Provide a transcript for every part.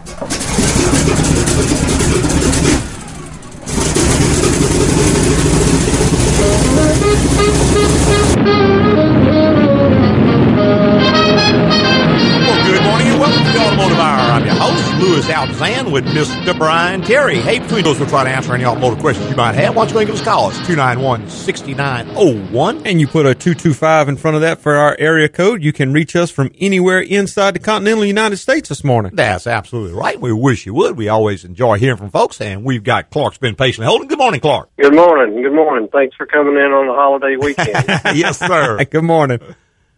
Well, Louis Altazan, with Mr. Brian Terry. Hey, between those, we'll try to answer any automotive questions you might have. Why don't you go and give us a call? It's 291-6901. and you put a 225 in front of that for our area code, you can reach us from anywhere inside the continental United States this morning. That's absolutely right. We wish you would. We always enjoy hearing from folks, and we've got Clark's been patiently holding. Good morning, Clark. Good morning. Good morning. Thanks for coming in on the holiday weekend. yes, sir. Good morning.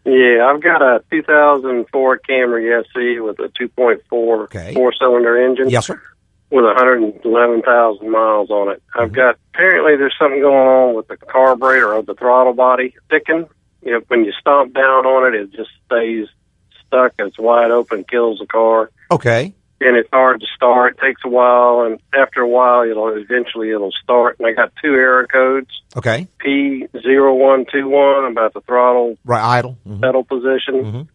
Yeah, I've got a 2004 Camry SE with a 2.4 Okay. four-cylinder engine Yes, sir. with 111,000 miles on it. I've mm-hmm. got apparently there's something going on with the carburetor or the throttle body sticking. You know, when you stomp down on it, it just stays stuck. It's wide open, kills the car. Okay. And it's hard to start. It takes a while, and after a while, it'll eventually it'll start. And I got two error codes: Okay. P zero one two one about the throttle Right, idle. Mhm. pedal position, Mhm.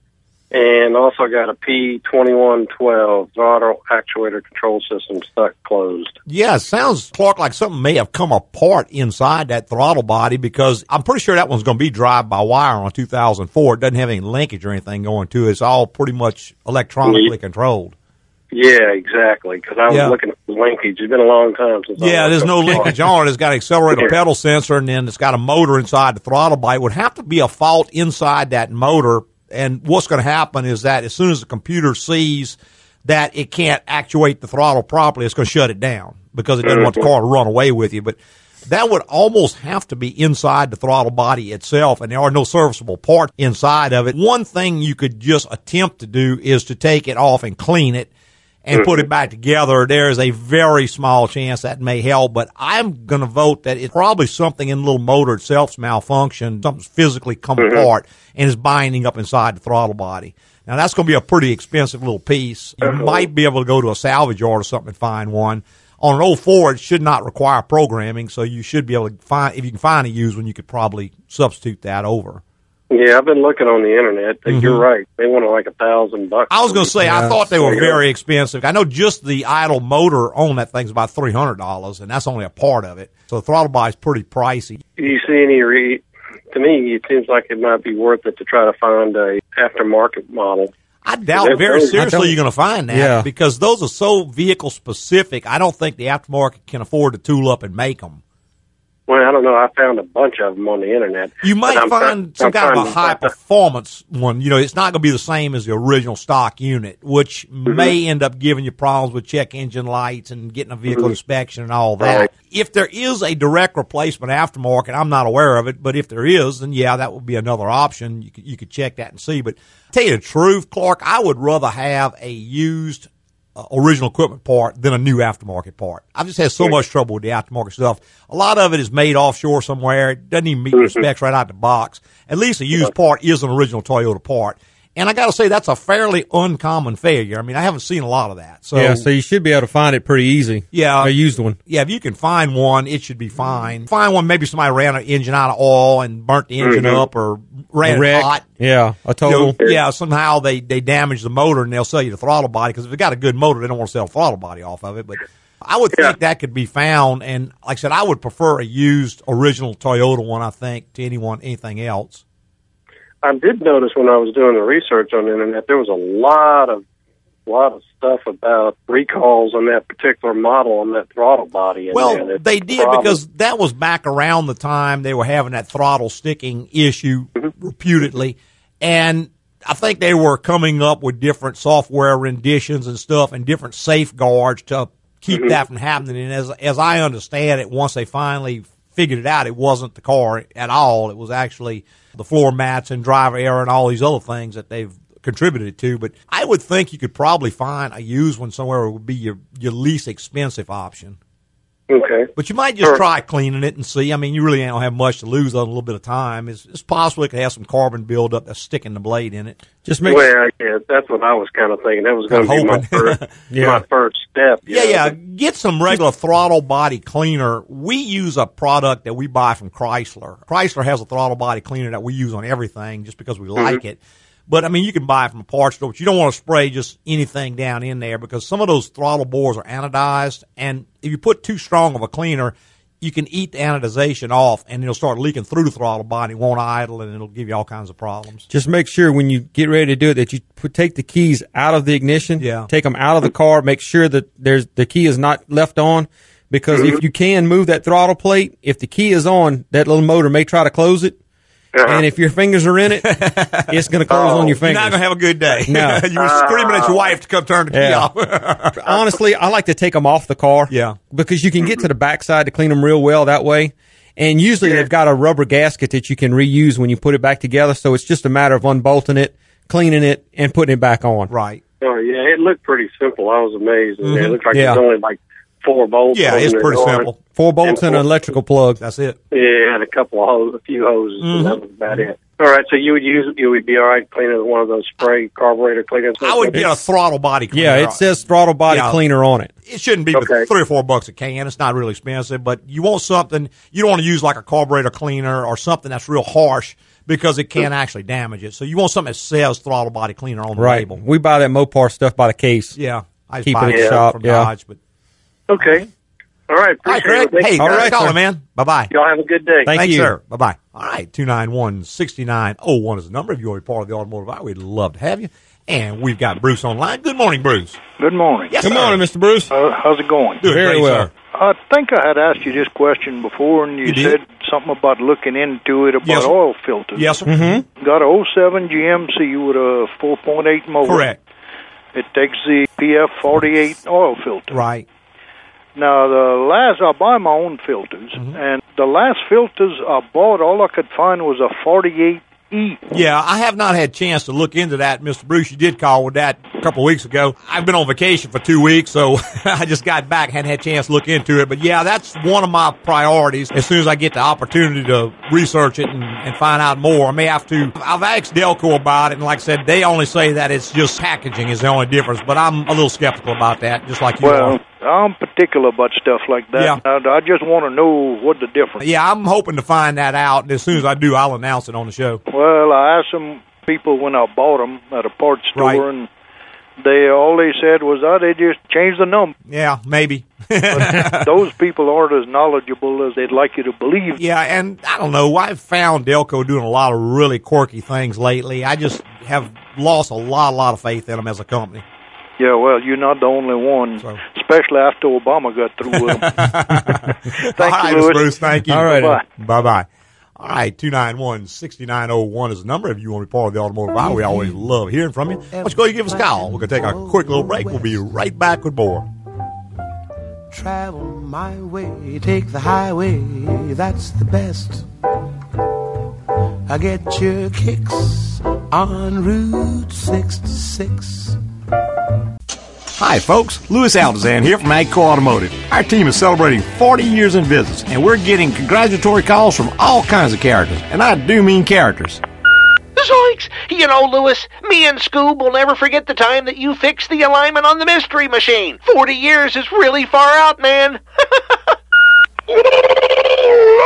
and also got a P twenty one twelve throttle actuator control system stuck closed. Yeah, it sounds, Clark, like something may have come apart inside that throttle body because I'm pretty sure that one's going to be drive by wire on 2004. It doesn't have any linkage or anything going to it. It's all pretty much electronically controlled. Yeah, exactly. Because I was Yeah. looking at the linkage. It's been a long time since. I Yeah, there's no linkage on it. It's got an accelerator Yeah. pedal sensor, and then it's got a motor inside the throttle body. It would have to be a fault inside that motor. And what's going to happen is that as soon as the computer sees that it can't actuate the throttle properly, it's going to shut it down because it doesn't want the mm-hmm. car to run away with you. But that would almost have to be inside the throttle body itself, and there are no serviceable parts inside of it. One thing you could just attempt to do is to take it off and clean it and put it back together, there is a very small chance that may help. But I'm going to vote that it's probably something in the little motor itself's malfunctioned, something's physically come mm-hmm. apart and is binding up inside the throttle body. Now that's going to be a pretty expensive little piece. You might be able to go to a salvage yard or something and find one. On an oh old Ford, it should not require programming, so you should be able to find, if you can find a used one, you could probably substitute that over. Yeah, I've been looking on the internet. You're right. They want like a thousand bucks. Mm-hmm. I was going to say, I thought they were very expensive. I know just the idle motor on that thing's about three hundred dollars, and that's only a part of it. So the throttle body's pretty pricey. Do you see any re- to me it seems like it might be worth it to try to find a aftermarket model I doubt very very- seriously you're going to find that Yeah. because those are so vehicle specific. I don't think the aftermarket can afford to tool up and make them. I don't know i found a bunch of them on the internet You might find some I'm kind of a high performance one. You know, it's not going to be the same as the original stock unit, which Mm-hmm. may end up giving you problems with check engine lights and getting a vehicle inspection and all that. Mm-hmm. Right. If there is a direct replacement aftermarket, I'm not aware of it, but if there is, then yeah, that would be another option. You could, you could check that and see. But tell you the truth, Clark, I would rather have a used uh, original equipment part than a new aftermarket part. I've just had so much trouble with the aftermarket stuff. A lot of it is made offshore somewhere. It doesn't even meet the specs right out of the box. At least a used part is an original Toyota part. And I got to say, that's a fairly uncommon failure. I mean, I haven't seen a lot of that. So, yeah, so you should be able to find it pretty easy. Yeah. A used one. yeah, if you can find one, it should be fine. Find one, maybe somebody ran an engine out of oil and burnt the engine mm-hmm. up or ran A it wreck. hot. Yeah, a You total. know, yeah, somehow they, they damage the motor and they'll sell you the throttle body because if they got a good motor, they don't want to sell the throttle body off of it. But I would think that could be found. And like I said, I would prefer a used original Toyota one, I think, to anyone, anything else. I did notice when i was doing the research on the internet there was a lot of lot of stuff about recalls on that particular model on that throttle body Well, they did problem. because that was back around the time they were having that throttle sticking issue mm-hmm. reputedly. And I think they were coming up with different software renditions and stuff and different safeguards to keep mm-hmm. that from happening. And as, as I understand it, once they finally figured it out, it wasn't the car at all. It was actually the floor mats and driver error and all these other things that they've contributed to. But I would think you could probably find a used one somewhere would be your, your least expensive option. Okay But you might just Sure. try cleaning it and see. I mean, you really don't have much to lose on a little bit of time. It's, it's possible it could have some carbon buildup that's sticking the blade in it. Just make well yeah that's what i was kind of thinking that was going to be my first Yeah. my first step Yeah, know, yeah. Get some regular throttle body cleaner. We use a product that we buy from Chrysler. Chrysler has a throttle body cleaner that we use on everything just because we mm-hmm. like it. But I mean, you can buy it from a parts store, but you don't want to spray just anything down in there because some of those throttle bores are anodized, and if you put too strong of a cleaner, you can eat the anodization off, and it'll start leaking through the throttle body. Won't idle, and it'll give you all kinds of problems. Just make sure when you get ready to do it that you put, take the keys out of the ignition. Yeah. Take them out of the car. Make sure that there's the key is not left on, because if mm-hmm. you can move that throttle plate, if the key is on, that little motor may try to close it. Uh-huh. And if your fingers are in it, it's going to close on your fingers. You're not gonna have a good day. No. you were screaming at your wife to come turn the key Yeah. off. Honestly, I like to take them off the car. Yeah. Because you can get to the mm-hmm. backside to clean them real well that way. And usually they've got a rubber gasket that you can reuse when you put it back together. So it's just a matter of unbolting it, cleaning it, and putting it back on. right. Oh yeah, it looked pretty simple. I was amazed. It mm-hmm. looked like Yeah. it was only like four bolts. Yeah, it's pretty on. simple. Four bolts and an electrical plug. That's it. Yeah, and a couple of hoses, a few hoses, and mm-hmm. that was about it. All right, so you would use you would be all right cleaning one of those spray carburetor cleaners. I would get a throttle body cleaner. Yeah, it says throttle body Yeah. cleaner on it. It shouldn't be Okay. but three or four bucks a can. It's not really expensive, but you want something. You don't want to use like a carburetor cleaner or something that's real harsh because it can actually damage it. So you want something that says throttle body cleaner on the Right. label. We buy that Mopar stuff by the case. Yeah, I just Keep buy it at the shop, from yeah. Dodge. But Okay. All right, all right, appreciate Craig. it. Hey, All thanks right, for calling, sir. man. Bye bye. Y'all have a good day. Thank Thanks, you. sir. Bye bye. All right, 291 6901 is the number. If you want to be part of the automotive hour, we'd love to have you. And we've got Bruce online. Good morning, Bruce. Good morning. Yes, Good sir. morning, Mr. Bruce. Uh, how's it going? Doing Very great, well. sir. I think I had asked you this question before, and you, You said something about looking into it about Yes, oil filters. Yes, sir. Mm-hmm. Got a 07 GMC with a 4.8 motor. Correct. It takes the PF48 oil filter. Right. Now, the last, I buy my own filters, Mm-hmm. and the last filters I bought, all I could find was a 48E. Yeah, I have not had a chance to look into that, Mr. Bruce. You did call with that a couple of weeks ago. I've been on vacation for two weeks, so I just got back, hadn't had a chance to look into it. But yeah, that's one of my priorities. As soon as I get the opportunity to research it and, and find out more, I may have to. I've asked Delco about it, and like I said, they only say that it's just packaging is the only difference. But I'm a little skeptical about that, just like you Well, are. I'm particular about stuff like that. Yeah. I, I just want to know what the difference Yeah, I'm hoping to find that out, and as soon as I do, I'll announce it on the show. Well, I asked some people when I bought them at a parts store, Right. and they all they said was, "Oh, they just changed the number." Yeah, maybe. Those people aren't as knowledgeable as they'd like you to believe. Yeah, and I don't know. I've found Delco doing a lot of really quirky things lately. I just have lost a lot, a lot of faith in them as a company. Yeah, well, you're not the only one, So- especially after Obama got through with them. Thank All right, you, Mr. Bruce. Thank you. All right. Bye. Bye bye. All right, 291 6901 is the number. If you want to be part of the automotive hour, we always love hearing from you. Why don't you go and give us a call? We're going to take a quick little break. We'll be right back with more. Travel my way, take the highway, that's the best. I get your kicks on Route 66. Hi, folks. Louis Altazan here from AGCO Automotive. Our team is celebrating 40 years in business, and we're getting congratulatory calls from all kinds of characters. And I do mean characters. Zoinks! You know, Lewis, me and Scoob will never forget the time that you fixed the alignment on the mystery machine. Forty years is really far out, man.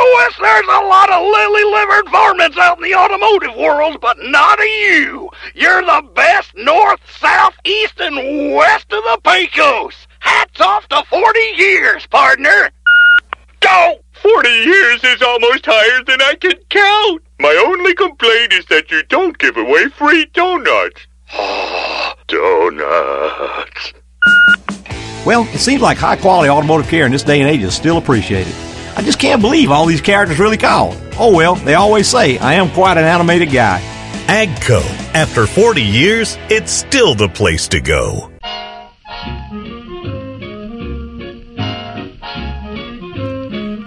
Lewis, there's a lot of lily-livered varmints out in the automotive world, but not of you. You're the best north, south, east, and west of the Pecos. Hats off to 40 years, partner. Go! Forty years is almost higher than I can count. My only complaint is that you don't give away free donuts. donuts. Well, it seems like high quality automotive care in this day and age is still appreciated. I just can't believe all these characters really called. Oh well, they always say I am quite an animated guy. AGCO. After 40 years, it's still the place to go.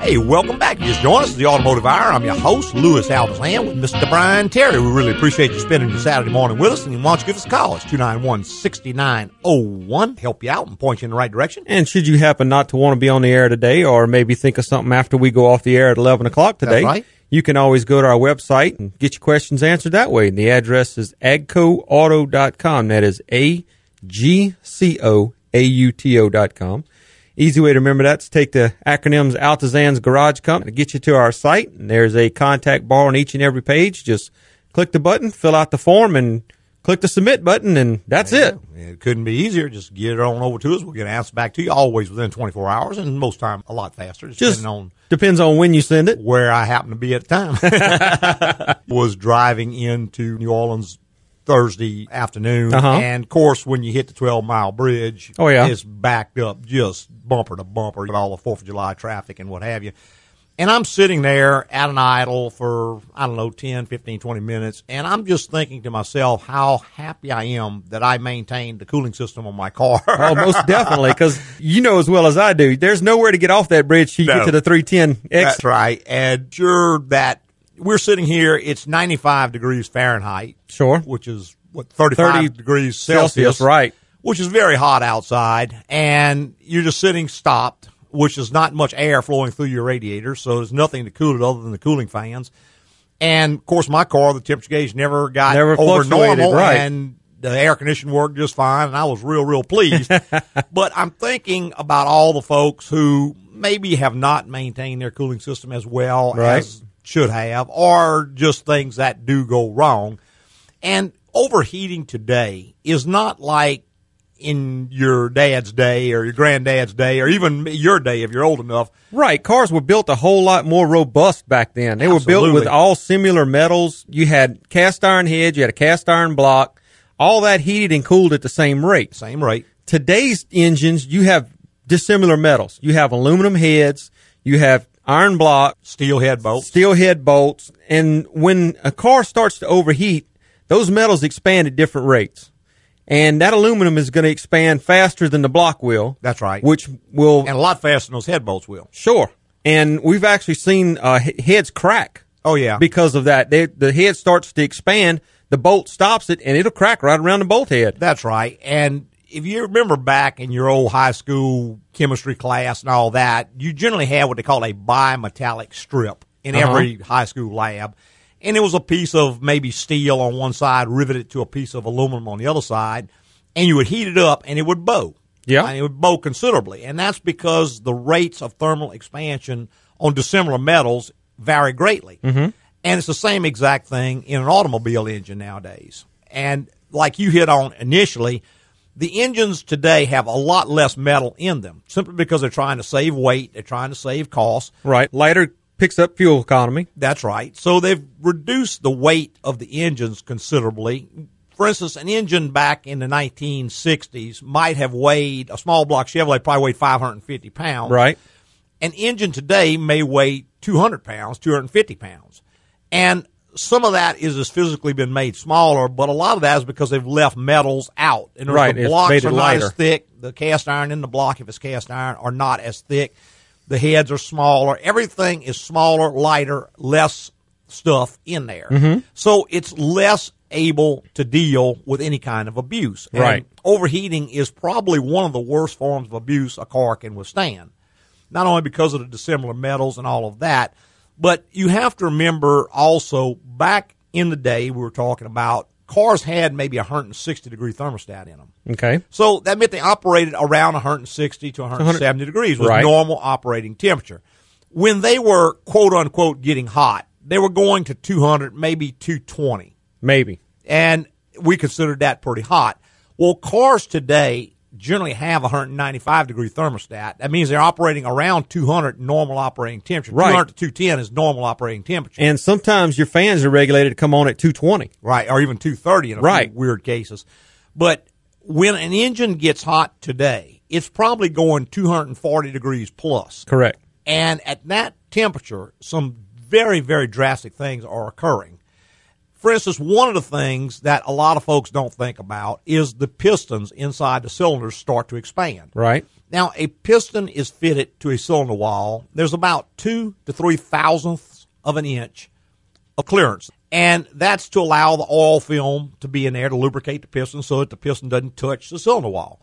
Hey, welcome back. You just joined us, the Automotive Hour. I'm your host, Louis Altazan, with Mr. Brian Terry. We really appreciate you spending your Saturday morning with us. And why don't you give us a call? It's 291 6901. Help you out and point you in the right direction. And should you happen not to want to be on the air today, or maybe think of something after we go off the air at 11 o'clock today, right. you can always go to our website and get your questions answered that way. And the address is agcoauto.com. That is A G C O A U T O dot com. Easy way to remember that is take the acronyms Altazan's Garage Company to get you to our site. And there's a contact bar on each and every page. Just click the button, fill out the form, and click the submit button, and that's it. It couldn't be easier. Just get it on over to us. We'll get an answer back to you always within 24 hours, and most time a lot faster, just Just on depends on when you send it. where I happen to be at the time. was driving into New Orleans Thursday afternoon, Uh-huh. and of course, when you hit the 12 mile bridge, Oh, yeah. it's backed up just bumper to bumper with all the Fourth of July traffic and what have you. And I'm sitting there at an idle for, I don't know, 10, 15, 20 minutes, and I'm just thinking to myself how happy I am that I maintained the cooling system on my car. Oh, most definitely, because you know as well as I do, there's nowhere to get off that bridge till you No. get to the 310 That's exit. right. And sure that we're sitting here, it's 95 degrees Fahrenheit. Sure. Which is what, 35 30 degrees Celsius. Celsius, right. Which is very hot outside. And you're just sitting stopped, which is not much air flowing through your radiator. So there's nothing to cool it other than the cooling fans. And of course, my car, the temperature gauge never got Never over normal. right. And the air conditioning worked just fine, and I was real, real pleased. but I'm thinking about all the folks who maybe have not maintained their cooling system as well Right. as should have, or just things that do go wrong. And overheating today is not like in your dad's day or your granddad's day or even your day if you're old enough. Right. Cars were built a whole lot more robust back then. They were built with all similar metals. You had cast iron heads, you had a cast iron block, all that heated and cooled at the same rate. Same rate. Today's engines, you have dissimilar metals. You have aluminum heads, you have iron block, Steel head bolts. steel head bolts, and when a car starts to overheat, those metals expand at different rates. And that aluminum is going to expand faster than the block will. That's right. Which will And a lot faster than those head bolts will. Sure. And we've actually seen uh, heads crack. Oh, yeah. Because of that. They, the head starts to expand, the bolt stops it, and it'll crack right around the bolt head. That's right. And if you remember back in your old high school chemistry class and all that, you generally had what they call a bimetallic strip in Uh-huh. every high school lab. And it was a piece of maybe steel on one side, riveted to a piece of aluminum on the other side, and you would heat it up and it would bow. Yeah. And it would bow considerably. And that's because the rates of thermal expansion on dissimilar metals vary greatly. Mm-hmm. And it's the same exact thing in an automobile engine nowadays. And like you hit on initially, the engines today have a lot less metal in them simply because they're trying to save weight, they're trying to save costs. Right. Lighter picks up fuel economy. That's right. So they've reduced the weight of the engines considerably. For instance, an engine back in the 1960s might have weighed, a small block Chevrolet probably weighed 550 pounds. Right. An engine today may weigh 200 pounds, 250 pounds. And some of that is has physically been made smaller, but a lot of that is because they've left metals out. And Right, the it's blocks are not lighter. as thick. The cast iron in the block, if it's cast iron, are not as thick. The heads are smaller. Everything is smaller, lighter, less stuff in there. Mm-hmm. So it's less able to deal with any kind of abuse. And Right. overheating is probably one of the worst forms of abuse a car can withstand. Not only because of the dissimilar metals and all of that, but you have to remember also back in the day we were talking about cars had maybe a 160 degree thermostat in them. Okay. So that meant they operated around 160 to 170 degrees was Right. normal operating temperature. When they were quote unquote getting hot, they were going to 200, maybe 220 Maybe. and we considered that pretty hot. Well, cars today generally have a 195 degree thermostat. That means they're operating around 200 normal operating temperature. Right. 200 to 210 is normal operating temperature. And sometimes your fans are regulated to come on at 220. right, or even 230 in a Right. few weird cases. But when an engine gets hot today, it's probably going 240 degrees plus. Correct. And at that temperature, some very, very drastic things are occurring. For instance, one of the things that a lot of folks don't think about is the pistons inside the cylinders start to expand. Right. Now, a piston is fitted to a cylinder wall. There's about two to three thousandths of an inch of clearance. And that's to allow the oil film to be in there to lubricate the piston so that the piston doesn't touch the cylinder wall.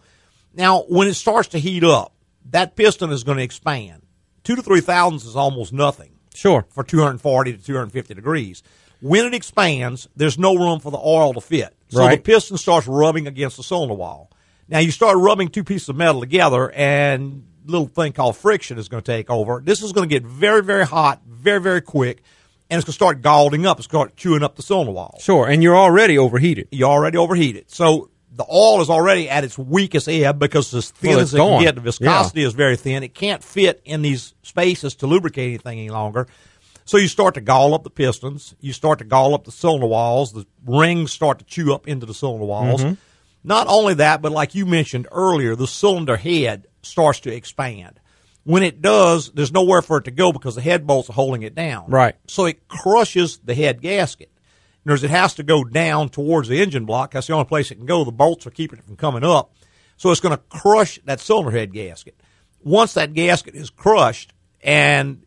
Now, when it starts to heat up, that piston is going to expand. Two to three thousandths is almost nothing Sure. for 240 to 250 degrees. When it expands, there's no room for the oil to fit. So the piston starts rubbing against the cylinder wall. Now you start rubbing two pieces of metal together and a little thing called friction is going to take over. This is going to get very, very hot, very, very quick. and it's going to start galling up. It's going to start chewing up the cylinder wall. Sure, and you're already overheated. You already overheated. So the oil is already at its weakest ebb because as thin Well, as it's it can get, the viscosity is very thin. It can't fit in these spaces to lubricate anything any longer. So you start to gall up the pistons. You start to gall up the cylinder walls. The rings start to chew up into the cylinder walls. Mm-hmm. Not only that, but like you mentioned earlier, the cylinder head starts to expand. When it does, there's nowhere for it to go because the head bolts are holding it down. Right. So it crushes the head gasket. In other words, it has to go down towards the engine block. That's the only place it can go. The bolts are keeping it from coming up. So it's going to crush that cylinder head gasket. Once that gasket is crushed and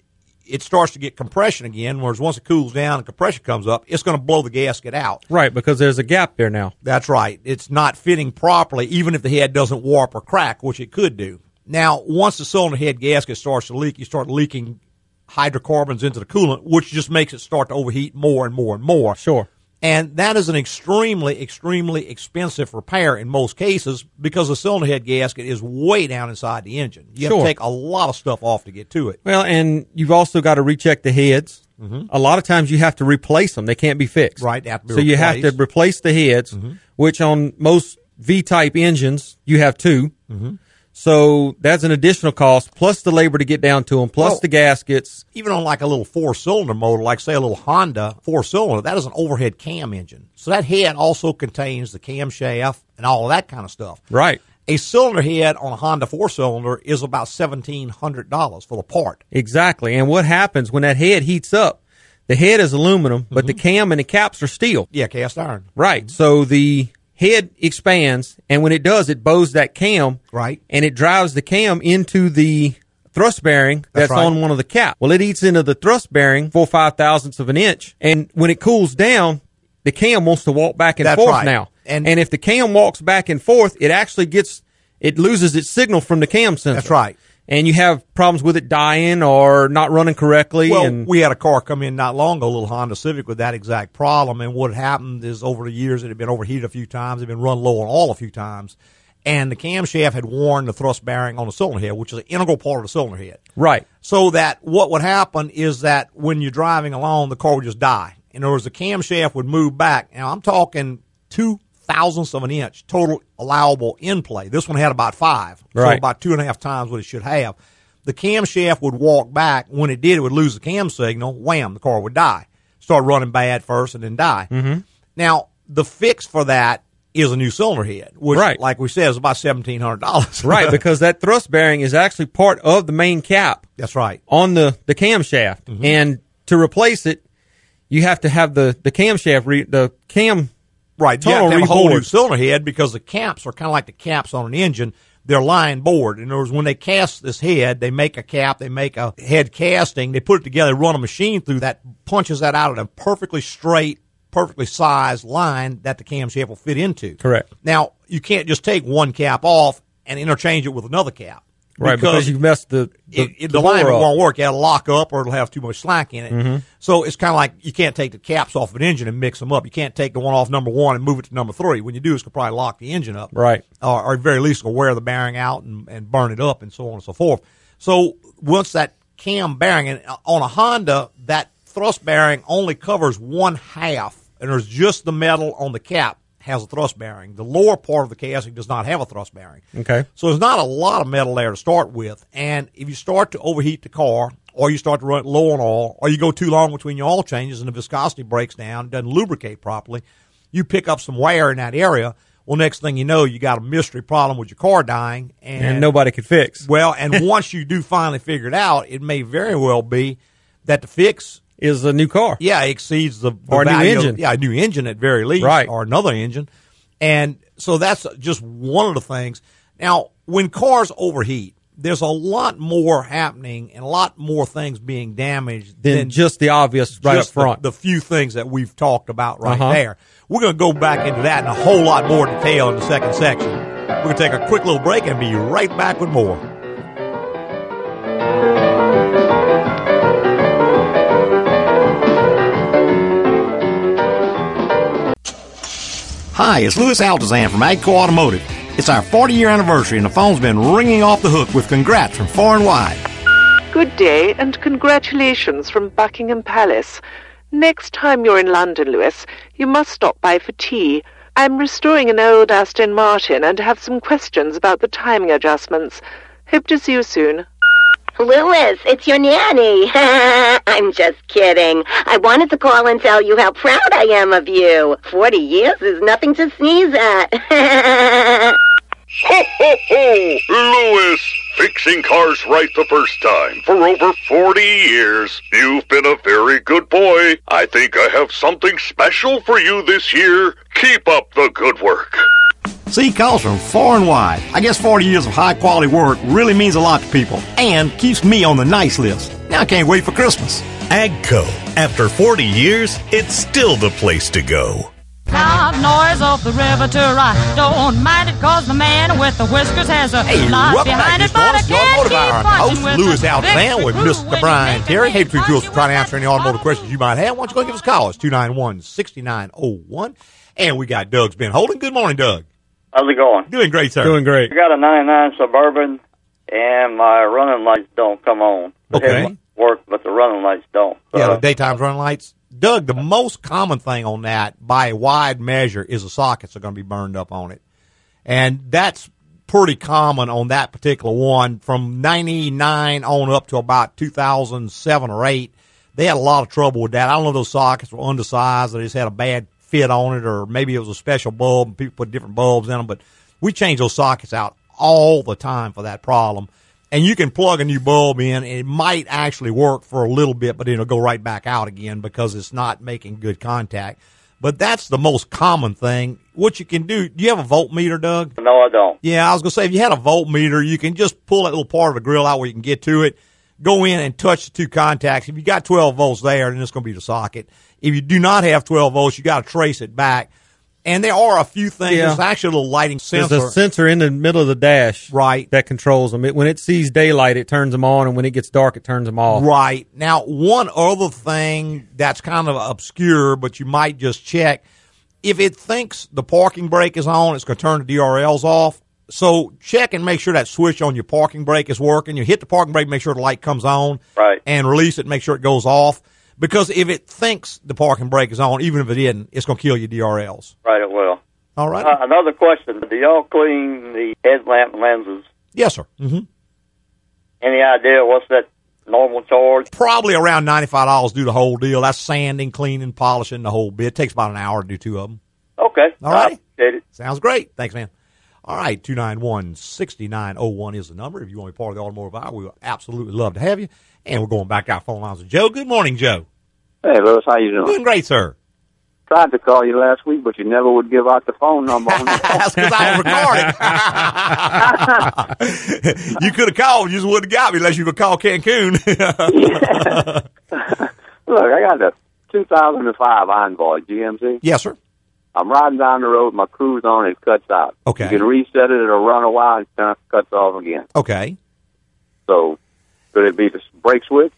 it starts to get compression again, whereas once it cools down and compression comes up, it's going to blow the gasket out. Right, because there's a gap there now. That's right. It's not fitting properly, even if the head doesn't warp or crack, which it could do. Now, once the cylinder head gasket starts to leak, you start leaking hydrocarbons into the coolant, which just makes it start to overheat more and more and more. Sure. And that is an extremely, extremely expensive repair in most cases because the cylinder head gasket is way down inside the engine. You have to take a lot of stuff off to get to it. Well, and you've also got to recheck the heads. A lot of times you have to replace them; they can't be fixed. Mm-hmm. Right, they have to be so you have to. Mm-hmm. replace the heads, which on most V-type engines you have 2 Mm-hmm. So that's an additional cost, plus the labor to get down to them, plus Well- the gaskets. even on like a little four cylinder motor, like say a little Honda four cylinder, that is an overhead cam engine. So that head also contains the camshaft and all of that kind of stuff. Right. A cylinder head on a Honda four cylinder is about seventeen hundred dollars for the part. Exactly. And what happens when that head heats up? The head is aluminum, but Mm-hmm. the cam and the caps are steel. Yeah, cast iron. Right. So the head expands, and when it does, it bows that cam. Right. And it drives the cam into the thrust bearing that's, That's right. on one of the caps. Well, it eats into the thrust bearing four five thousandths of an inch, and when it cools down, the cam wants to walk back and That's forth right. now. And- And if the cam walks back and forth, it actually gets it loses its signal from the cam sensor. That's right. And you have problems with it dying or not running correctly. Well, and we had a car come in not long ago, a little Honda Civic with that exact problem. And what happened is over the years it had been overheated a few times, it had been run low on oil a few times. And the camshaft had worn the thrust bearing on the cylinder head, which is an integral part of the cylinder head. right. So that what would happen is that when you're driving along, the car would just die. In other words, the camshaft would move back. Now I'm talking two thousandths of an inch total allowable in play. This one had about five, so about two and a half times what it should have. The camshaft would walk back. When it did, it would lose the cam signal. Wham, the car would die. Start running bad first and then die. Mm-hmm. Now the fix for that is a new cylinder head, which, Right. like we said, is about seventeen hundred dollars. Right, because that thrust bearing is actually part of the main cap. that's right. on the the camshaft, Mm-hmm. and to replace it, you have to have the the camshaft re, the cam Right. You have to have a whole new cylinder head because the caps are kind of like the caps on an engine. They're line bored. In other words, when they cast this head, they make a cap, they make a head casting, they put it together, run a machine through that, punches that out at a perfectly straight, perfectly sized line that the camshaft will fit into. Correct. Now, you can't just take one cap off and interchange it with another cap. Right because, you messed the the, it, it, the, up. won't work. It'll lock up or it'll have too much slack in it. Mm-hmm. So it's kind of like you can't take the caps off an engine and mix them up. You can't take the one off number one and move it to number three. When you do, it's going to probably lock the engine up. Right. Or, or at very least, it'll wear the bearing out and, and burn it up and so on and so forth. So once that cam bearing, and on a Honda, that thrust bearing only covers one half, and there's just the metal on the cap has a thrust bearing. The lower part of the casing does not have a thrust bearing. Okay. So there's not a lot of metal there to start with. And if you start to overheat the car, or you start to run it low on oil, or you go too long between your oil changes and the viscosity breaks down, doesn't lubricate properly, you pick up some wear in that area. Well, next thing you know, you got a mystery problem with your car dying, and, and nobody could fix. Well, and once you do finally figure it out, it may very well be that the fix Is a new car. yeah, exceeds the, the Or new of- engine. yeah, a new engine at very least, Right. Or another engine, and so that's just one of the things. Now, when cars overheat, there's a lot more happening and a lot more things being damaged Than than just the obvious right just up front. The, the few things that we've talked about right Uh-huh. there. We're going to go back into that in a whole lot more detail in the second section. We're going to take a quick little break and be right back with more. Hi, it's Louis Altazan from Agco Automotive. It's our 40 year anniversary, and the phone's been ringing off the hook with congrats from far and wide. Good day and congratulations from Buckingham Palace. Next time you're in London, Lewis, you must stop by for tea. I'm restoring an old Aston Martin and have some questions about the timing adjustments. Hope to see you soon. Louis, it's your nanny. I'm just kidding. I wanted to call and tell you how proud I am of you. Forty years is nothing to sneeze at. Ho, ho, ho! Lewis, fixing cars right the first time for over 40 years. You've been a very good boy. I think I have something special for you this year. Keep up the good work. See calls from far and wide. I guess 40 years of high quality work really means a lot to people and keeps me on the nice list. Now I can't wait for Christmas. Agco. After 40 years, it's still the place to go. Loud noise off the river to right. Don't mind it cause the man with the whiskers has a Hey, lot welcome behind back it, but I to Your can't Automotive keep Hour. punching Host with Lewis a Alexander with Mr. Brian Terry. make Hey, me True punch Tools you trying to answer any automotive questions you might have. Why don't you go give us a call? It's 291 6901. And we got Doug's been holding. Good morning, Doug. How's it going? Doing great, sir. Doing great. I got a 99 Suburban, and my running lights don't come on. The Okay. work, but the running lights don't. Yeah, Uh, the daytime running lights. Doug, the most common thing on that by a wide measure is the sockets are going to be burned up on it. And that's pretty common on that particular one from 99 on up to about 2007 or 8. They had a lot of trouble with that. I don't know if those sockets were undersized or they just had a bad fit on it or maybe it was a special bulb and people put different bulbs in them, but we change those sockets out all the time for that problem. And you can plug a new bulb in and it might actually work for a little bit, but it'll go right back out again because it's not making good contact. But that's the most common thing. What you can do, do you have a voltmeter, Doug? no, I don't. Yeah, I was gonna say if you had a voltmeter, you can just pull that little part of the grill out where you can get to it. Go in and touch the two contacts. If you got 12 volts there, then it's gonna be the socket. If you do not have 12 volts, you got to trace it back. And there are a few things. Yeah. There's actually a little lighting sensor. There's a sensor in the middle of the dash, right, that controls them. It, when it sees daylight, it turns them on, and when it gets dark, it turns them off. Right. Now, one other thing that's kind of obscure, but you might just check. If it thinks the parking brake is on, it's going to turn the DRLs off. So check and make sure that switch on your parking brake is working. You hit the parking brake, make sure the light comes on. Right. And release it, make sure it goes off. Because if it thinks the parking brake is on, even if it isn't, it's going to kill your DRLs. Right, it will. All right. Uh, another question. Do y'all clean the headlamp lenses? Yes, sir. Mm-hmm. Any idea what's that normal charge? Probably around $95 do the whole deal. That's sanding, cleaning, polishing the whole bit. It takes about an hour to do two of them. Okay. All right. I appreciate it. Sounds great. Thanks, man. All right, 291 6901 is the number. If you want to be part of the Automotive Hour, we would absolutely love to have you. And we're going back to our phone lines with Joe. Good morning, Joe. Hey, Lewis, how you doing? Doing great, sir. Tried to call you last week, but you never would give out the phone number. On the That's because I was recording. you could have called, you just wouldn't have got me unless you could call Cancun. Look, I got the 2005 Envoy GMC. yes, sir. I'm riding down the road, my cruise on, it cuts out. Okay. You can reset it, it'll run a while, and it cuts off again. Okay. So, could it be the brake switch?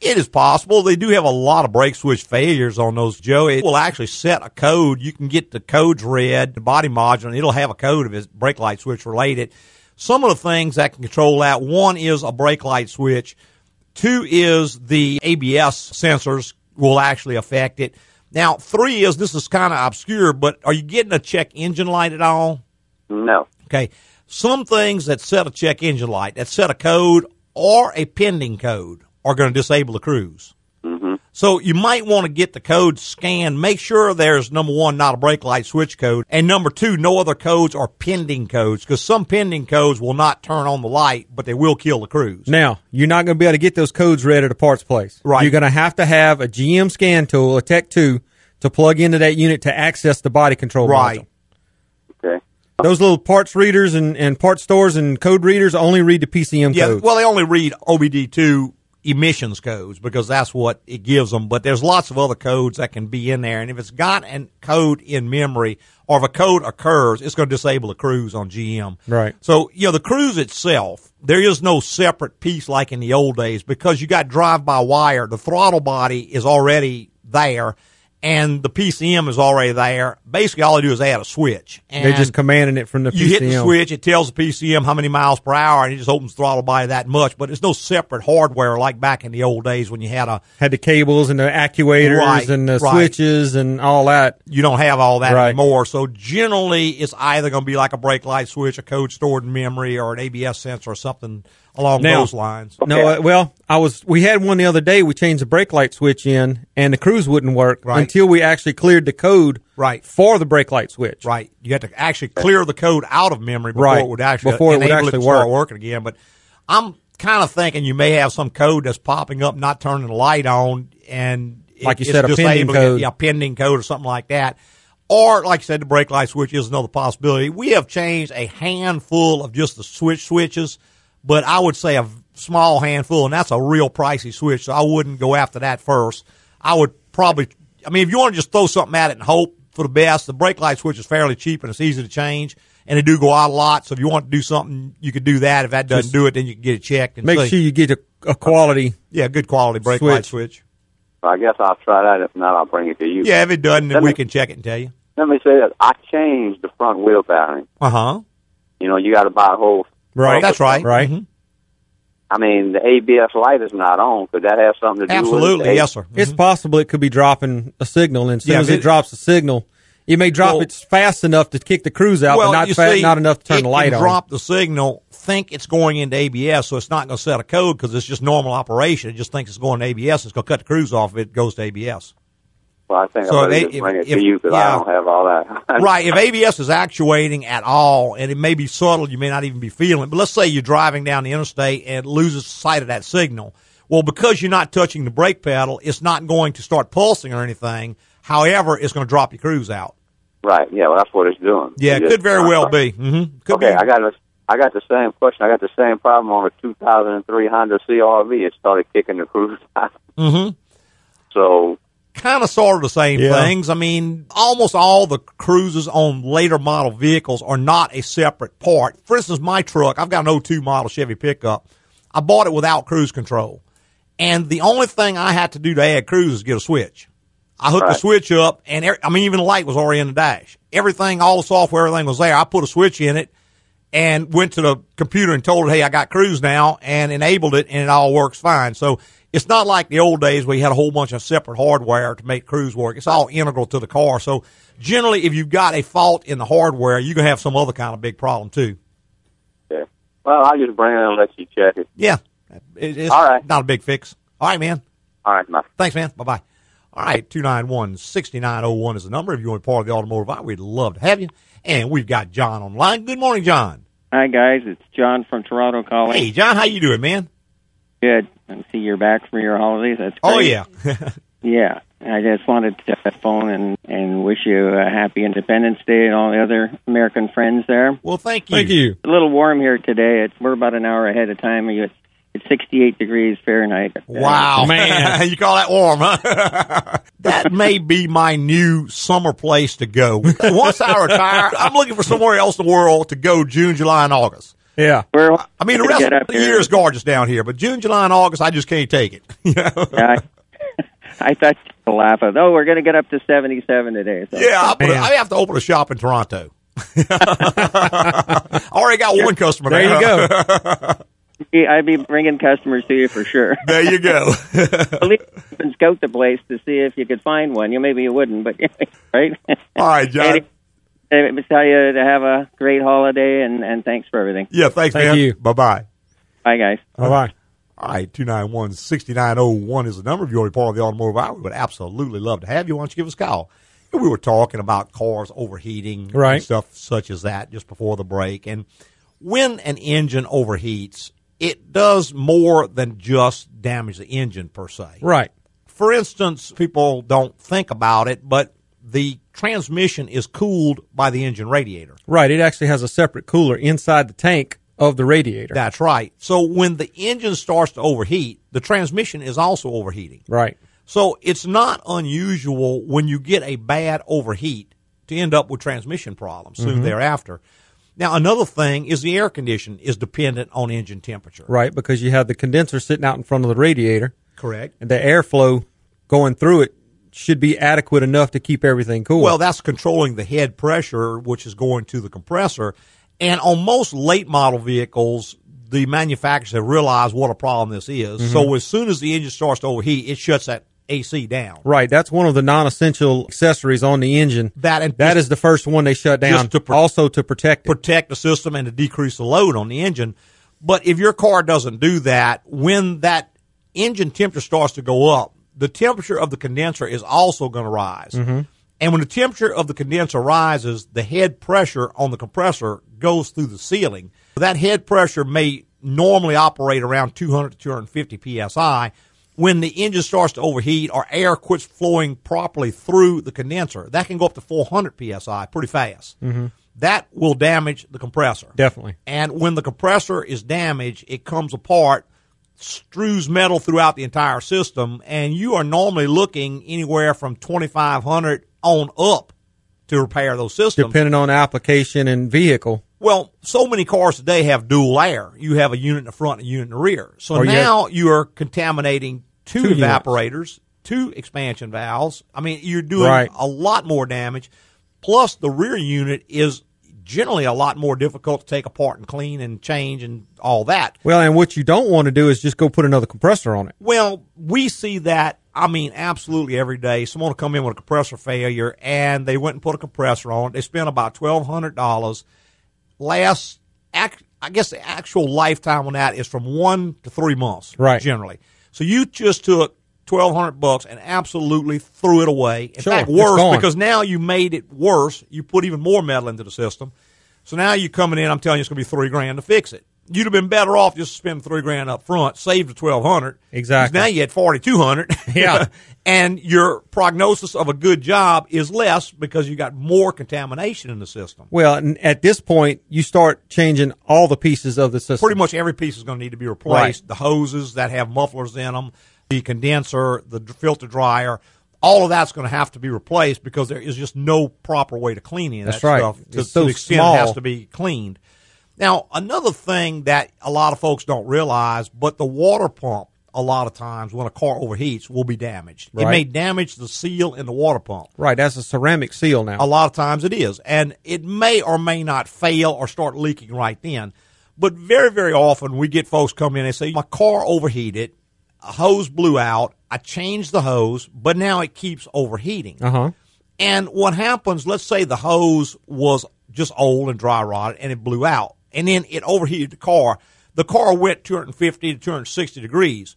It is possible. They do have a lot of brake switch failures on those, Joe. It will actually set a code. You can get the codes read, the body module, and it'll have a code if it's brake light switch related. Some of the things that can control that, one is a brake light switch. Two is the ABS sensors will actually affect it. Now, three is, this is kind of obscure, but are you getting a check engine light at all? No. Okay. Some things that set a check engine light, that set a code or a pending code are going to disable the cruise. So you might want to get the code scanned. Make sure there's number one, not a brake light switch code. And number two, no other codes are pending codes because some pending codes will not turn on the light, but they will kill the cruise. Now, you're not going to be able to get those codes read at a parts place. Right. You're going to have to have a GM scan tool, a Tech 2, to plug into that unit to access the body control Right. module. Okay. Those little parts readers and, and part stores and code readers only read the PCM Yeah, codes. well, they only read OBD2 emissions codes because that's what it gives them. But there's lots of other codes that can be in there. And if it's got a code in memory or if a code occurs, it's going to disable the cruise on GM. Right. So, you know, the cruise itself, there is no separate piece like in the old days because you got drive by wire. The throttle body is already there and the PCM is already there. Basically, all I do is add a switch. And They're just commanding it from the you hit the switch, it tells the PCM how many miles per hour, and it just opens the throttle by that much. But there's no separate hardware like back in the old days when you had a. Had the cables and the actuators Right, and the right. switches and all that. You don't have all that Right. anymore. So generally, it's either going to be like a brake light switch, a code stored in memory, or an ABS sensor or something along Now- those lines. No, uh, well, I was. We had one the other day. We changed the brake light switch in, and the cruise wouldn't work Right. until we actually cleared the code Right. for the brake light switch. Right. You have to actually clear the code out of memory before Right. it would actually Before it would enable actually to start work. working again. But I'm kind of thinking you may have some code that's popping up, not turning the light on, and it- Like you it's said, a pending disabling it. code. yeah, pending code or something like that. Or, like I said, the brake light switch is another possibility. We have changed a handful of just the switch switches, but I would say a small handful, and that's a real pricey switch, so I wouldn't go after that first. I would probably, I mean, if you want to just throw something at it and hope for the best, the brake light switch is fairly cheap and it's easy to change, and they do go out a lot. So if you want to do something, you could do that. If that doesn't Just do it, then you can get it checked and Make see. sure you get a, a quality. yeah, good quality brake light switch. I guess I'll try that. If not, I'll bring it to you. Yeah, if it doesn't, then Let we me- can check it and tell you. Let me say this. I changed the front wheel bearing. Uh huh. You know, you got to buy a whole. Right. That's right. Right. Mhm. I mean, the ABS light is not on. Could that have something to do with it? Absolutely. Yes, sir. It's possible it could be dropping a signal, and as soon Yeah, as it, it- drops a signal, it may drop Well- it fast enough to kick the cruise out, well, but not fast, see, not enough to turn it the light can on. drop the signal, think it's going into ABS, so it's not going to set a code because it's just normal operation. It just thinks it's going to ABS. It's going to cut the cruise off if it goes to ABS. Well, I think So I better they- just if- bring it if- to you because yeah. I don't have all that. right. If ABS is actuating at all, and it may be subtle, you may not even be feeling it. But let's say you're driving down the interstate and loses sight of that signal. Well, because you're not touching the brake pedal, it's not going to start pulsing or anything. However, it's going to drop your cruise out. Right. Yeah. Well, that's what it's doing. Yeah, it could very well be. Mm-hmm. Could okay. be. I got a, I got the same question. I got the same problem on a 2003 Honda CRV. It started kicking the cruise out. Mm-hmm. So kind of sort of the same Yeah. things. I mean, almost all the cruises on later model vehicles are not a separate part. For instance, my truck, I've got an 02 model Chevy pickup. I bought it without cruise control. And the only thing I had to do to add cruise is get a switch. I hooked the switch up and every, I mean, even the light was already in the dash. Everything, all the software, everything was there. I put a switch in it and went to the computer and told it, hey, I got cruise now and enabled it and it all works fine. So it's not like the old days where you had a whole bunch of separate hardware to make cruise work. It's all integral to the car. So generally, if you've got a fault in the hardware, you're going to have some other kind of big problem too. yeah. Well, I'll just bring it and let you check it. Yeah. It- it's All right. not a big fix. All right, man. All right, my Thanks, man. Bye bye. All right, 291 6901 is the number. If you want to be part of the automotive hour, we'd love to have you. And we've got John online. Good morning, John. Hi guys, it's John from Toronto calling. Hey, John, how you doing, man? Good. I see you're back from your holidays. That's oh, great. Oh, yeah. yeah. I just wanted to phone and and wish you a happy Independence Day and all the other American friends there. Well, thank you. Thank you. It's a little warm here today. It's we're about an hour ahead of time. It's it's 68 degrees Fahrenheit. Wow, Man. you call that warm, huh? that may be my new summer place to go. Once I retire, I'm looking for somewhere else in the world to go June, July, and August. Yeah. We're, I mean, the gonna rest of the year is gorgeous down here, but June, July, and August, I just can't take it. You know? Yeah, I, I thought you'd laugh at. Oh, we're going to get up to 77 today. So. Yeah, I, put a, I have to open a shop in Toronto. I already got one customer There you go. I'd be bringing customers to you for sure. there you go. At least and scout the place to see if you could find one. You maybe you wouldn't, but right. All right, John. Anyway, I tell you to have a great holiday and and thanks for everything. Yeah, thanks, Thank man. you. Bye bye. Bye, guys. Bye bye. All right, 291 6901 is the number. If you want to part of the automotive hour, we would absolutely love to have you. Why don't you give us a call? We were talking about cars overheating Right. and stuff such as that just before the break. And when an engine overheats, it does more than just damage the engine per se. Right. For instance, people don't think about it, but the transmission is cooled by the engine radiator. Right. It actually has a separate cooler inside the tank of the radiator. That's right. So when the engine starts to overheat, the transmission is also overheating. right. So it's not unusual when you get a bad overheat to end up with transmission problems soon Mhm. thereafter. Now, another thing is the air condition is dependent on engine temperature. Right. Because you have the condenser sitting out in front of the radiator. Correct. And the airflow going through it should be adequate enough to keep everything cool. Well, that's controlling the head pressure, which is going to the compressor. And on most late model vehicles, the manufacturers have realized what a problem this is. Mhm. So as soon as the engine starts to overheat, it shuts that AC down. right, that's one of the non-essential accessories on the engine. That and that is the first one they shut down. To pro- also to protect it. protect the system and to decrease the load on the engine. But if your car doesn't do that, when that engine temperature starts to go up, the temperature of the condenser is also going to rise. Mhm. And when the temperature of the condenser rises, the head pressure on the compressor goes through the ceiling. That head pressure may normally operate around 200 to 250 psi. When the engine starts to overheat or air quits flowing properly through the condenser, that can go up to 400 psi pretty fast. hmm That will damage the compressor. Definitely. And when the compressor is damaged, it comes apart, strews metal throughout the entire system, and you are normally looking anywhere from 2500 on up to repair those systems. Depending on application and vehicle. Well, so many cars today have dual air. You have a unit in the front and a unit in the rear. So Or you now you are contaminating two, Two units. evaporators, two expansion valves. I mean, you're doing Right. a lot more damage. Plus, the rear unit is generally a lot more difficult to take apart and clean and change and all that. Well, and what you don't want to do is just go put another compressor on it. Well, we see that. I mean, absolutely every day. Someone will come in with a compressor failure, and they went and put a compressor on it. They spent about twelve hundred dollars. Last, ac- I guess the actual lifetime on that is from one to three months, Right. Generally, so you just took twelve hundred bucks and absolutely threw it away. In Sure, fact, worse because now you made it worse. You put even more metal into the system. So now you're coming in. I'm telling you, it's going to be three grand to fix it. You'd have been better off just spending three grand up front, save the twelve hundred. Exactly. Now you had forty two hundred. Yeah. and your prognosis of a good job is less because you got more contamination in the system. Well, at this point, you start changing all the pieces of the system. Pretty much every piece is going to need to be replaced. The hoses that have mufflers in them, the condenser, the filter dryer, all of that's going to have to be replaced because there is just no proper way to clean any of That's that right. stuff to, It's to so the extent it has to be cleaned. Now, another thing that a lot of folks don't realize, but the water pump, a lot of times when a car overheats, will be damaged. It may damage the seal in the water pump. Right, that's a ceramic seal now. A lot of times it is. And it may or may not fail or start leaking right then. But very, very often we get folks come in and say, My car overheated, a hose blew out, I changed the hose, but now it keeps overheating. Uh huh. And what happens, let's say the hose was just old and dry rotted and it blew out, and then it overheated the car. The car went 250 to 260 degrees.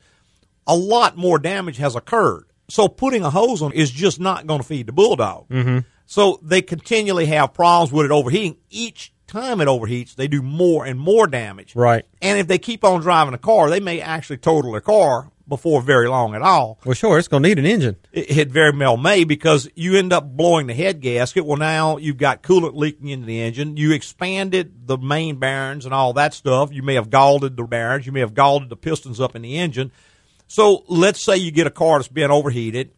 A lot more damage has occurred. So putting a hose on is just not going to feed the bulldog. Mm-hmm. So they continually have problems with it overheating. Each time it overheats, they do more and more damage. Right. And if they keep on driving a car, they may actually total their car before very long at all. Well, sure, it's going to need an engine. It, it very well may because you end up blowing the head gasket. Well, now you've got coolant leaking into the engine. You expanded the main bearings and all that stuff. You may have galled the bearings. You may have galled the pistons up in the engine. So let's say you get a car that's been overheated.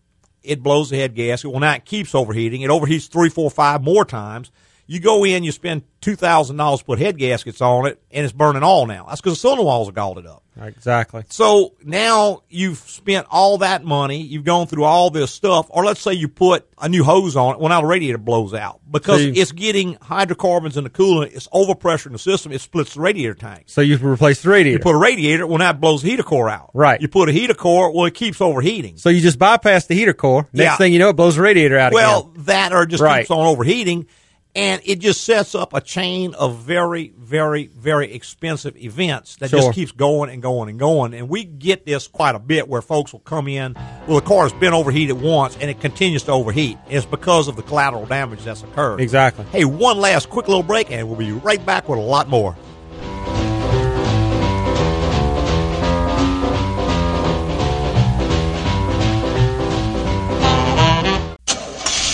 It blows the head gasket. Well, now it keeps overheating. It overheats three, four, five more times. You go in, you spend two thousand dollars put head gaskets on it, and it's burning all now. That's because the cylinder walls are galled up. Exactly. So now you've spent all that money, you've gone through all this stuff, or let's say you put a new hose on it, well now the radiator blows out because See- it's getting hydrocarbons in the coolant, it's overpressure in the system, it splits the radiator tank. So you replace the radiator. You put a radiator, well now it blows the heater core out. Right. You put a heater core, well it keeps overheating. so you just bypass the heater core. Next Yeah. thing you know, it blows the radiator out Well, again. that or it just Right. keeps on overheating. And it just sets up a chain of very, very, very expensive events that Sure. just keeps going and going and going. And we get this quite a bit where folks will come in, well, the car has been overheated once and it continues to overheat. It's because of the collateral damage that's occurred. Exactly. Hey, one last quick little break and we'll be right back with a lot more.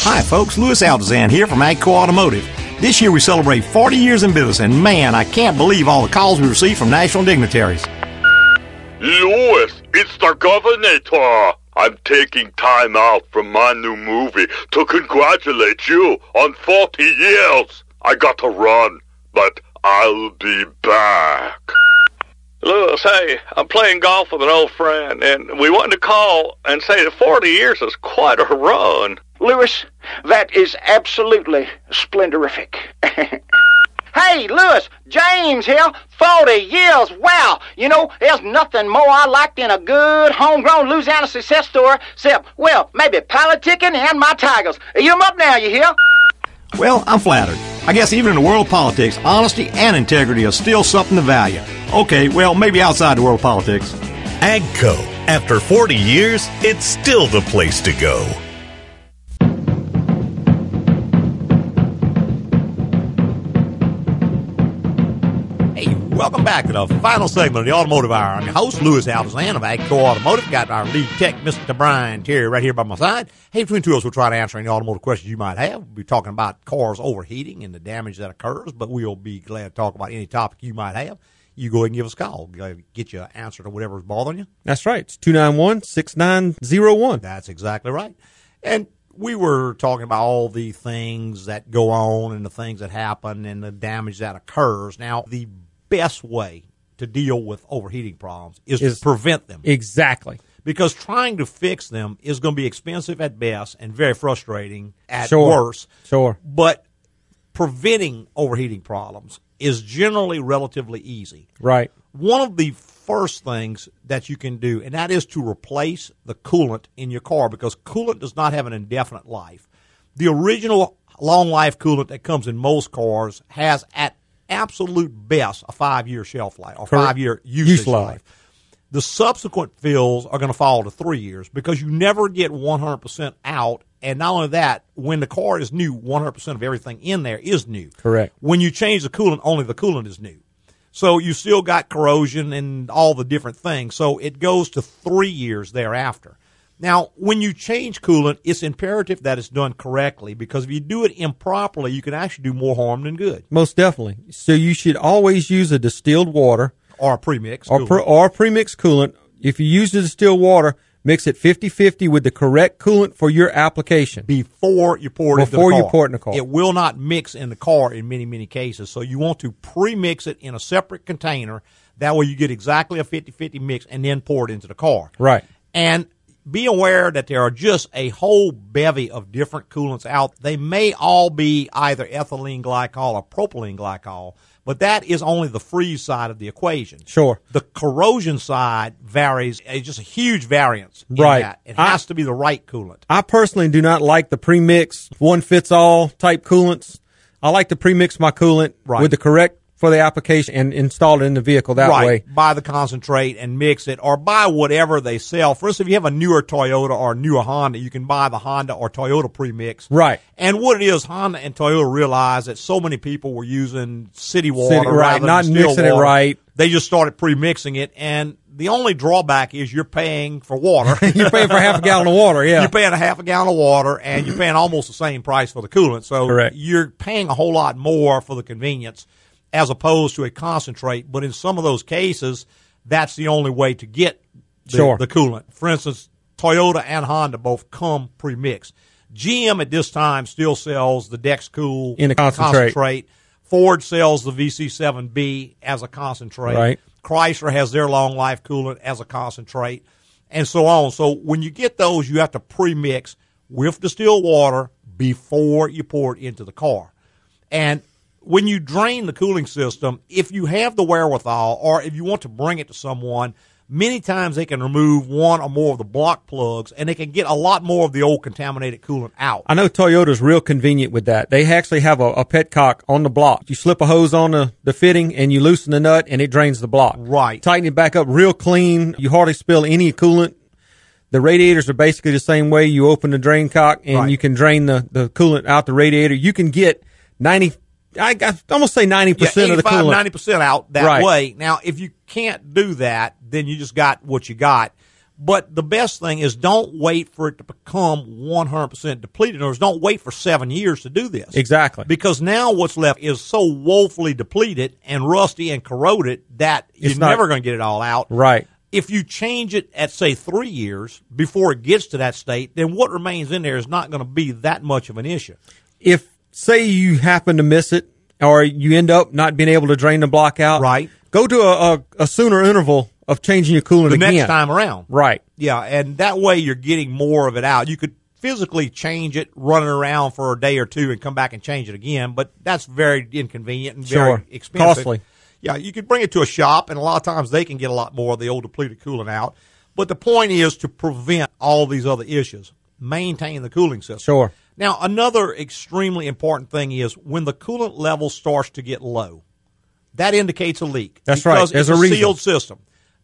Hi, folks. Louis Altazan here from AGCO Automotive. This year we celebrate 40 years in business, and man, I can't believe all the calls we receive from national dignitaries. Louis, it's the Governator. I'm taking time out from my new movie to congratulate you on 40 years. I got to run, but I'll be back. Lewis, hey, I'm playing golf with an old friend, and we wanted to call and say that 40 years is quite a run. Lewis, that is absolutely splendorific. hey, Lewis, James here. 40 years. Wow. You know, there's nothing more I like than a good homegrown Louisiana success story, except, well, maybe politicking and my tigers. You up now, you hear? Well, I'm flattered. I guess even in the world of politics, honesty and integrity are still something to value. Okay, well, maybe outside the world of politics. AGCO. After 40 years, it's still the place to go. Welcome back to the final segment of the Automotive Hour. I'm your host, Louis Altazan of AGCO Automotive. Got our lead tech, Mr. Brian Terry, right here by my side. Hey, between two of us, we'll try to answer any automotive questions you might have. We'll be talking about cars overheating and the damage that occurs, but we'll be glad to talk about any topic you might have. You go ahead and give us a call. Get you an answer to whatever's bothering you. That's right. It's 291 6901. That's exactly right. And we were talking about all the things that go on and the things that happen and the damage that occurs. Now, the best way to deal with overheating problems is, Is- to prevent them. Exactly. Because trying to fix them is going to be expensive at best and very frustrating at Sure. worst. Sure. But preventing overheating problems is generally relatively easy. Right. One of the first things that you can do, and that is to replace the coolant in your car because coolant does not have an indefinite life. The original long life coolant that comes in most cars has at absolute best a five year shelf life or five year Use life. life. The subsequent fills are going to fall to three years because you never get 100% out. And not only that, when the car is new, 100% of everything in there is new. Correct. When you change the coolant, only the coolant is new. So you still got corrosion and all the different things. So it goes to three years thereafter. Now, when you change coolant, it's imperative that it's done correctly because if you do it improperly, you can actually do more harm than good. Most definitely. So you should always use a distilled water Or a premix. or, coolant. pre- or premixed coolant. If you use the distilled water, mix it 50-50 with the correct coolant for your application. before you pour it Before into the you pour it in the car. It will not mix in the car in many, many cases. So you want to pre-mix it in a separate container. That way you get exactly a 50-50 mix and then pour it into the car. Right. And be aware that there are just a whole bevy of different coolants out. They may all be either ethylene glycol or propylene glycol, but that is only the freeze side of the equation. Sure. The corrosion side varies. It's just a huge variance. Right. It I- has to be the right coolant. I personally do not like the premix one fits all type coolants. I like to premix my coolant Right. with the correct for the application and install it in the vehicle that right. way. Buy the concentrate and mix it, or buy whatever they sell. For instance, if you have a newer Toyota or a newer Honda, you can buy the Honda or Toyota premix. Right. And what it is, Honda and Toyota realized that so many people were using city water, City- right, not mixing it water. right. They just started pre-mixing it, and the only drawback is you're paying for water. You're paying for half a gallon of water, yeah. You're paying a half a gallon of water, and you're paying almost the same price for the coolant. So Correct. you're paying a whole lot more for the convenience as opposed to a concentrate. But in some of those cases, that's the only way to get the, Sure. the coolant. For instance, Toyota and Honda both come pre-mixed. GM at this time still sells the Dex Cool In a concentrate. Ford sells the VC7B as a concentrate. Right. Chrysler has their long life coolant as a concentrate, and so on. So when you get those, you have to pre-mix with distilled water before you pour it into the car. And when you drain the cooling system, if you have the wherewithal or if you want to bring it to someone, many times they can remove one or more of the block plugs and they can get a lot more of the old contaminated coolant out. I know Toyota's real convenient with that. They actually have a, a petcock on the block. You slip a hose on the, the fitting and you loosen the nut and it drains the block. Right. Tighten it back up real clean. You hardly spill any coolant. The radiators are basically the same way. You open the drain cock and Right. you can drain the, the coolant out the radiator. You can get 90, I got almost say 90% yeah, of the coolant. 90 percent out that Right. way. Now, if you can't do that, then you just got what you got. But the best thing is don't wait for it to become 100% depleted. In other words, don't wait for seven years to do this. Exactly. Because now what's left is so woefully depleted and rusty and corroded that It's you're not- never going to get it all out. Right. If you change it at say three years before it gets to that state, then what remains in there is not going to be that much of an issue. if say you happen to miss it or you end up not being able to drain the block out, Right. Go to a, a, a sooner interval of changing your coolant the again. next time around. Right. Yeah, and that way you're getting more of it out. You could physically change it, run it around for a day or two, and come back and change it again, but that's very inconvenient and Sure. very expensive. Costly. Yeah, you could bring it to a shop, and a lot of times they can get a lot more of the old depleted coolant out. But the point is to prevent all these other issues. Maintain the cooling system. Sure. Now, another extremely important thing is when the coolant level starts to get low, that indicates a leak. That's right. because There's it's a a, sealed system.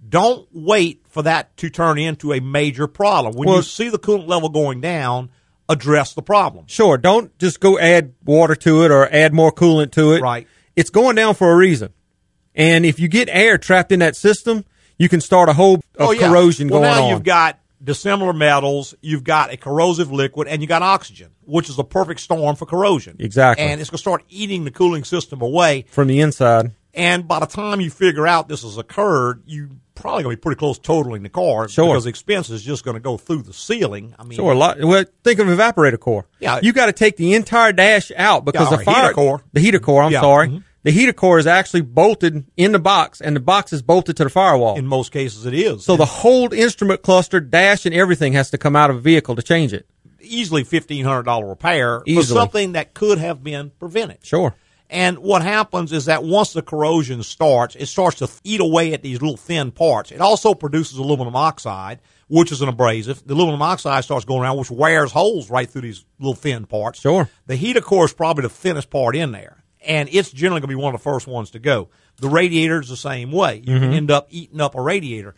Don't wait for that to turn into a major problem. When Well- you see the coolant level going down, address the problem. Sure. Don't just go add water to it or add more coolant to it. Right. It's going down for a reason. And if you get air trapped in that system, you can start a whole of oh, yeah. corrosion well, going now on. you've got dissimilar metals, you've got a corrosive liquid, and you got oxygen, which is a perfect storm for corrosion. Exactly. And it's going to start eating the cooling system away. from the inside. And by the time you figure out this has occurred, you probably going to be pretty close totaling the car Sure. because the expense is just going to go through the ceiling. I mean, Sure, a lot. Well, think of evaporator core. Yeah. you got to take the entire dash out because Yeah, the fire heater core. the heater core. I'm Yeah, sorry, mhm. The heater core is actually bolted in the box, and the box is bolted to the firewall. in most cases it is. so the whole instrument cluster, dash, and everything has to come out of a vehicle to change it. easily fifteen hundred dollar repair for something that could have been prevented. Sure. And what happens is that once the corrosion starts, it starts to eat away at these little thin parts. It also produces aluminum oxide, which is an abrasive. The aluminum oxide starts going around, which wears holes right through these little thin parts. Sure. The heater core is probably the thinnest part in there, and it's generally going to be one of the first ones to go. The radiator is the same way. You can Mhm. end up eating up a radiator.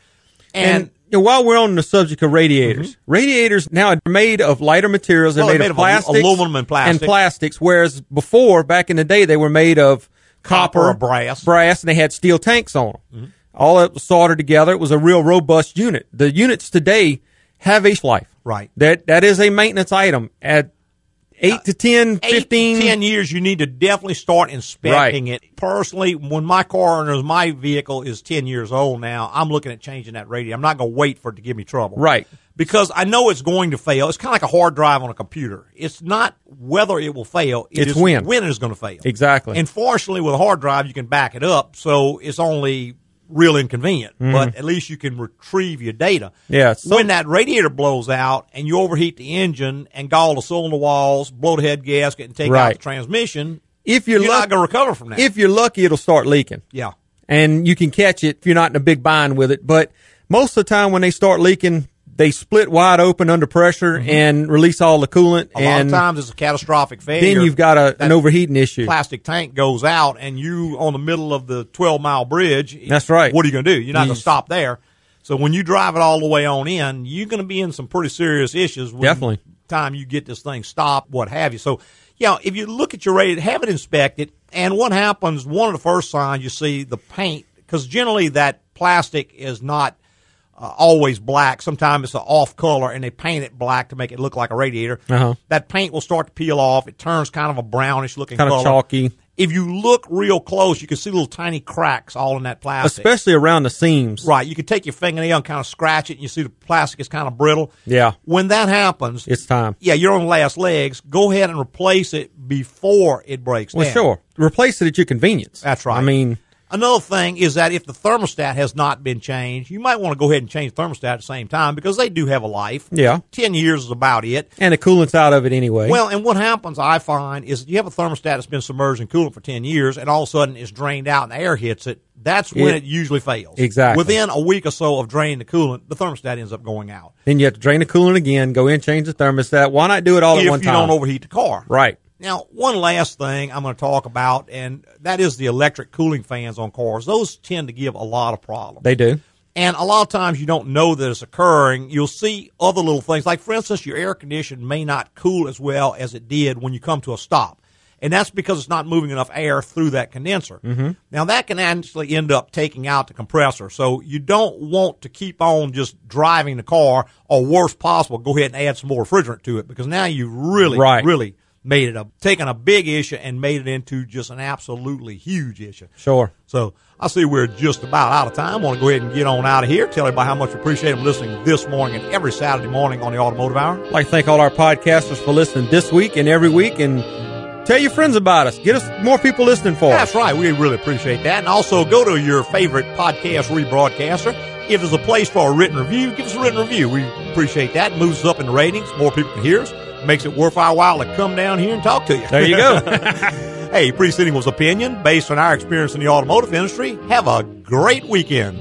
And, And, Mm-hmm. you know, while we're on the subject of radiators, radiators now are made of lighter materials. They're Well, made, they're of made of plastics, aluminum and plastic. plastics. Whereas before, back in the day, they were made of Copper copper, or brass. brass, and they had steel tanks on them. All that was soldered together. It was a real robust unit. The units today have a life. Right. That that is a maintenance item at eight to 10, eight 15. to ten years, you need to definitely start inspecting it. Personally, when my car or my vehicle is ten years old now, I'm looking at changing that radio. I'm not going to wait for it to give me trouble. Right. Because I know it's going to fail. It's kind of like a hard drive on a computer. It's not whether it will fail. it It's when. When it is going to fail. Exactly. And fortunately, with a hard drive, you can back it up, so it's only real inconvenient. Mhm. But at least you can retrieve your data. Yeah, so- when that radiator blows out and you overheat the engine and gall the cylinder walls, blow the head gasket, and take out the transmission, if you're, you're luck- not going to recover from that. If you're lucky, it'll start leaking. yeah. and you can catch it if you're not in a big bind with it. But most of the time, when they start leaking, they split wide open under pressure and release all the coolant. Mm-hmm. A lot of times it's a catastrophic failure. then you've got a, an overheating issue. Plastic tank goes out, and you on the middle of the 12 mile bridge. That's right. What are you going to do? You're not going to stop there. So when you drive it all the way on in, you're going to be in some pretty serious issues. When Definitely. Time you get this thing stopped, what have you. So, yeah, if you look at your radiator, have it inspected. And what happens? One of the first signs you see the paint, because generally that plastic is not uh, always black. Sometimes it's an off color, and they paint it black to make it look like a radiator. Uh-huh. That paint will start to peel off. It turns kind of a brownish looking Kind of chalky. If you look real close, you can see little tiny cracks all in that plastic. especially around the seams. Right. You can take your fingernail and kind of scratch it, and you see the plastic is kind of brittle. Yeah, When that happens, it's time. yeah, you're on the last legs. Go ahead and replace it before it breaks Well, down. sure. Replace it at your convenience. That's right. I mean, Another thing is that if the thermostat has not been changed, you might want to go ahead and change the thermostat at the same time because they do have a life. Yeah. 10 years is about it. and the coolant's out of it anyway. Well, and what happens, I find, is you have a thermostat that's been submerged in coolant for 10 years and all of a sudden it's drained out and the air hits it. That's when It- it, usually fails. Exactly. Within a week or so of draining the coolant, the thermostat ends up going out. then you have to drain the coolant again, go in, change the thermostat. Why not do it all if at one time? If you don't overheat the car. right. Now, one last thing I'm going to talk about, and that is the electric cooling fans on cars. Those tend to give a lot of problems. They do. And a lot of times you don't know that it's occurring. You'll see other little things. Like, for instance, your air condition may not cool as well as it did when you come to a stop. And that's because it's not moving enough air through that condenser. Mm-hmm. Now, that can actually end up taking out the compressor. So you don't want to keep on just driving the car, or worst possible, go ahead and add some more refrigerant to it because now you really, Right. really made it a taken a big issue and made it into just an absolutely huge issue. Sure. So I see we're just about out of time. I want to go ahead and get on out of here. Tell everybody how much we appreciate them listening this morning and every Saturday morning on the Automotive Hour. I'd like to thank all our podcasters for listening this week and every week and Tell your friends about us. Get us more people listening for us. That's right. We really appreciate that. And also go to your favorite podcast rebroadcaster. If there's a place for a written review, give us a written review. We appreciate that. Moves us up in the ratings. More people can hear us. Makes it worth our while to come down here and talk to you. There you go. hey, Preceding was opinion based on our experience in the automotive industry. Have a great weekend.